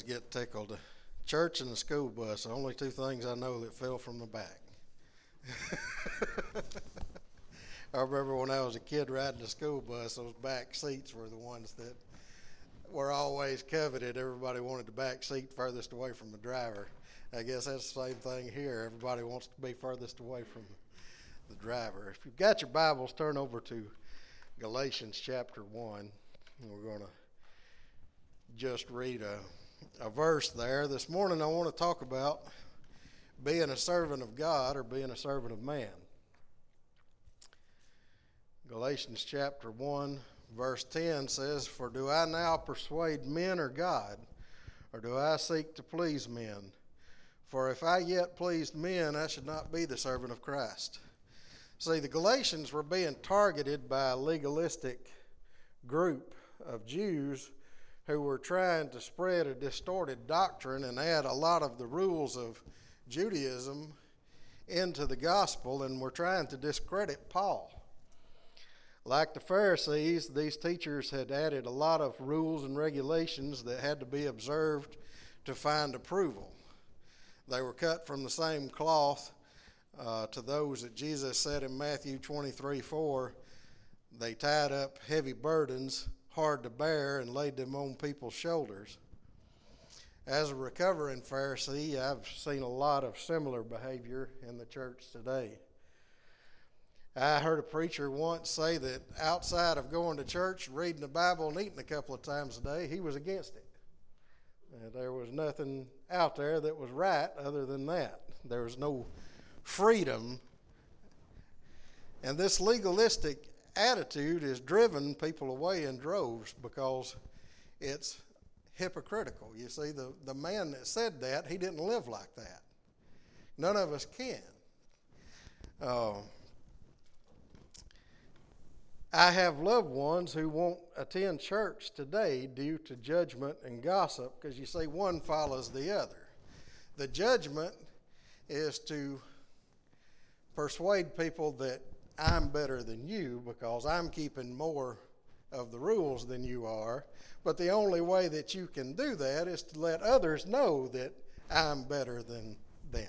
always get tickled. Church and the school bus, the only two things I know that fell from the back. I remember when I was a kid riding the school bus, those back seats were the ones that were always coveted. Everybody wanted the back seat furthest away from the driver. I guess that's the same thing here. Everybody wants to be furthest away from the driver. If you've got your Bibles, turn over to Galatians chapter 1. We're going to just read a, a verse there. This morning I want to talk about being a servant of God or being a servant of man. Galatians chapter 1, verse 10 says, For do I now persuade men or God, or do I seek to please men? For if I yet pleased men, I should not be the servant of Christ. See, the Galatians were being targeted by a legalistic group of Jews who were trying to spread a distorted doctrine and add a lot of the rules of Judaism into the gospel and were trying to discredit Paul. Like the Pharisees, these teachers had added a lot of rules and regulations that had to be observed to find approval. They were cut from the same cloth uh, to those that Jesus said in Matthew 23 4. They tied up heavy burdens, hard to bear, and laid them on people's shoulders. As a recovering Pharisee, I've seen a lot of similar behavior in the church today. I heard a preacher once say that outside of going to church, reading the Bible, and eating a couple of times a day, he was against it. Uh, there was nothing out there that was right other than that. There was no freedom. And this legalistic attitude has driven people away in droves because it's hypocritical. You see, the, the man that said that, he didn't live like that. None of us can. Uh, I have loved ones who won't attend church today due to judgment and gossip because you see, one follows the other. The judgment is to persuade people that I'm better than you because I'm keeping more of the rules than you are. But the only way that you can do that is to let others know that I'm better than them.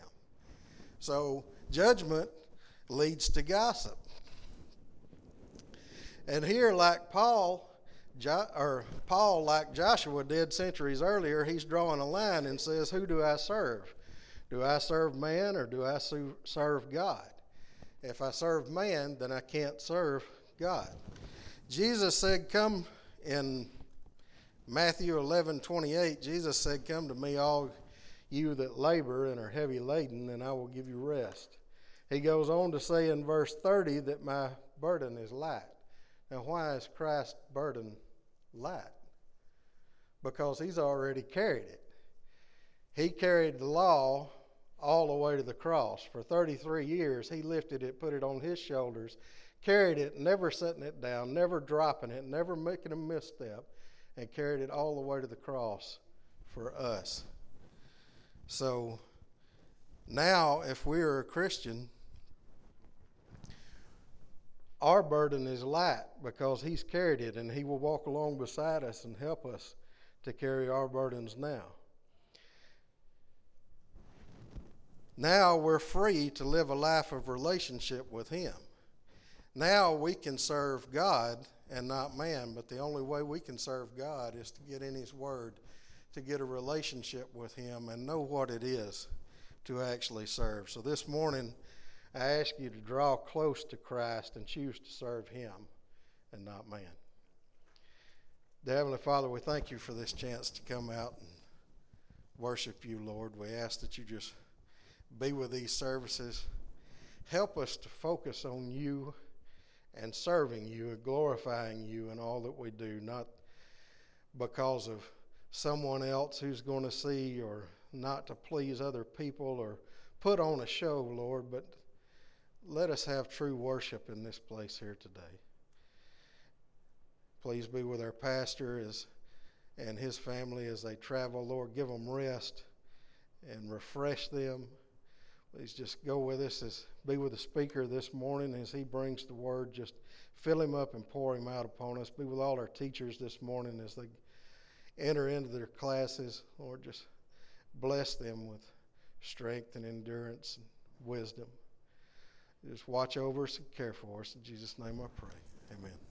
So judgment leads to gossip. And here, like Paul, jo- or Paul, like Joshua did centuries earlier, he's drawing a line and says, Who do I serve? Do I serve man or do I serve God? If I serve man, then I can't serve God. Jesus said, Come in Matthew 11 28, Jesus said, Come to me, all you that labor and are heavy laden, and I will give you rest. He goes on to say in verse 30 that my burden is light. Now, why is Christ's burden light? Because he's already carried it. He carried the law all the way to the cross. For 33 years, he lifted it, put it on his shoulders, carried it, never setting it down, never dropping it, never making a misstep, and carried it all the way to the cross for us. So now, if we are a Christian, our burden is light because He's carried it, and He will walk along beside us and help us to carry our burdens now. Now we're free to live a life of relationship with Him. Now we can serve God and not man, but the only way we can serve God is to get in His Word, to get a relationship with Him, and know what it is to actually serve. So this morning, I ask you to draw close to Christ and choose to serve Him and not man. Dear Heavenly Father, we thank you for this chance to come out and worship you, Lord. We ask that you just be with these services. Help us to focus on you and serving you and glorifying you in all that we do, not because of someone else who's going to see or not to please other people or put on a show, Lord, but let us have true worship in this place here today. Please be with our pastor as, and his family as they travel. Lord, give them rest and refresh them. Please just go with us as be with the speaker this morning as he brings the word. Just fill him up and pour him out upon us. Be with all our teachers this morning as they enter into their classes. Lord, just bless them with strength and endurance and wisdom. Just watch over us and care for us. In Jesus' name I pray. Amen.